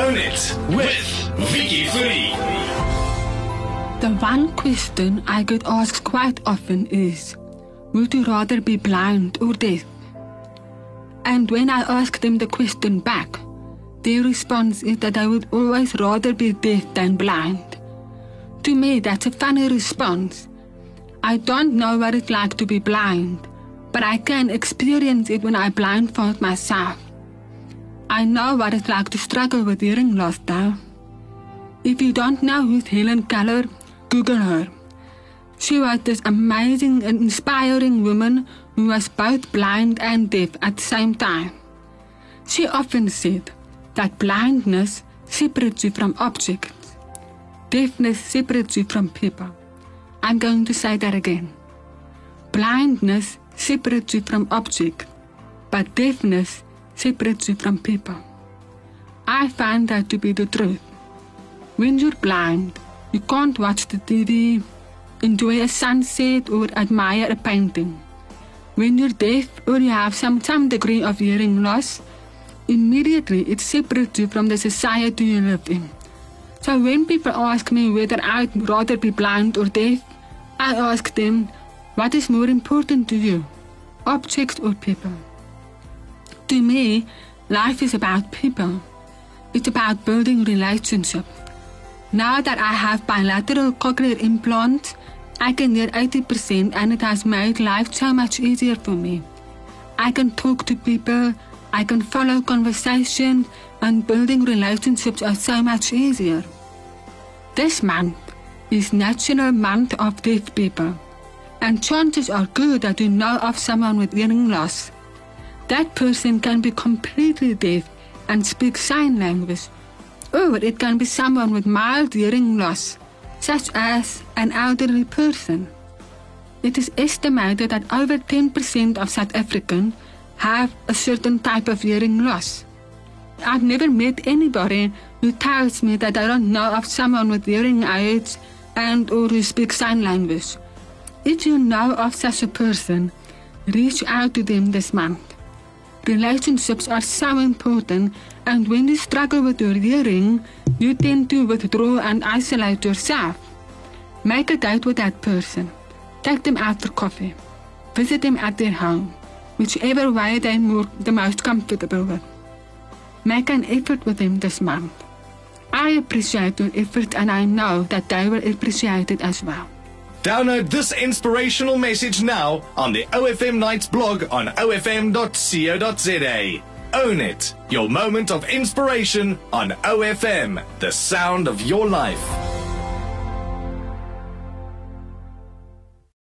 Own It with Vicki Fourie. The one question I get asked quite often is Would you rather be blind or deaf? And when I ask them the question back, their response is that I would always rather be deaf than blind. To me, that's a funny response. I don't know what it's like to be blind, but I can experience it when I blindfold myself. I know what it's like to struggle with hearing loss though. If you don't know who's Helen Keller, Google her. She was this amazing and inspiring woman who was both blind and deaf at the same time. She often said that blindness separates you from objects, deafness separates you from people. I'm going to say that again. Blindness separates you from objects, but deafness separates you from people. I find that to be the truth. When you're blind, you can't watch the TV, enjoy a sunset, or admire a painting. When you're deaf or you have some, some degree of hearing loss, immediately it separates you from the society you live in. So when people ask me whether I'd rather be blind or deaf, I ask them, what is more important to you, objects or people? To me, life is about people. It's about building relationships. Now that I have bilateral cochlear implants, I can hear 80% and it has made life so much easier for me. I can talk to people, I can follow conversation, and building relationships are so much easier. This month is National Month of Deaf People, and chances are good that you know of someone with hearing loss. That person can be completely deaf and speak sign language, or it can be someone with mild hearing loss, such as an elderly person. It is estimated that over 10% of South Africans have a certain type of hearing loss. I've never met anybody who tells me that I don't know of someone with hearing aids and or who speaks sign language. If you know of such a person, reach out to them this month. Relationships are so important, and when you struggle with your hearing, you tend to withdraw and isolate yourself. Make a date with that person. Take them out for coffee. Visit them at their home, whichever way they're the most comfortable with. Make an effort with them this month. I appreciate your effort, and I know that they will appreciate it as well. Download this inspirational message now on the OFM Nights blog on ofm.co.za. Own it. Your moment of inspiration on OFM, the sound of your life.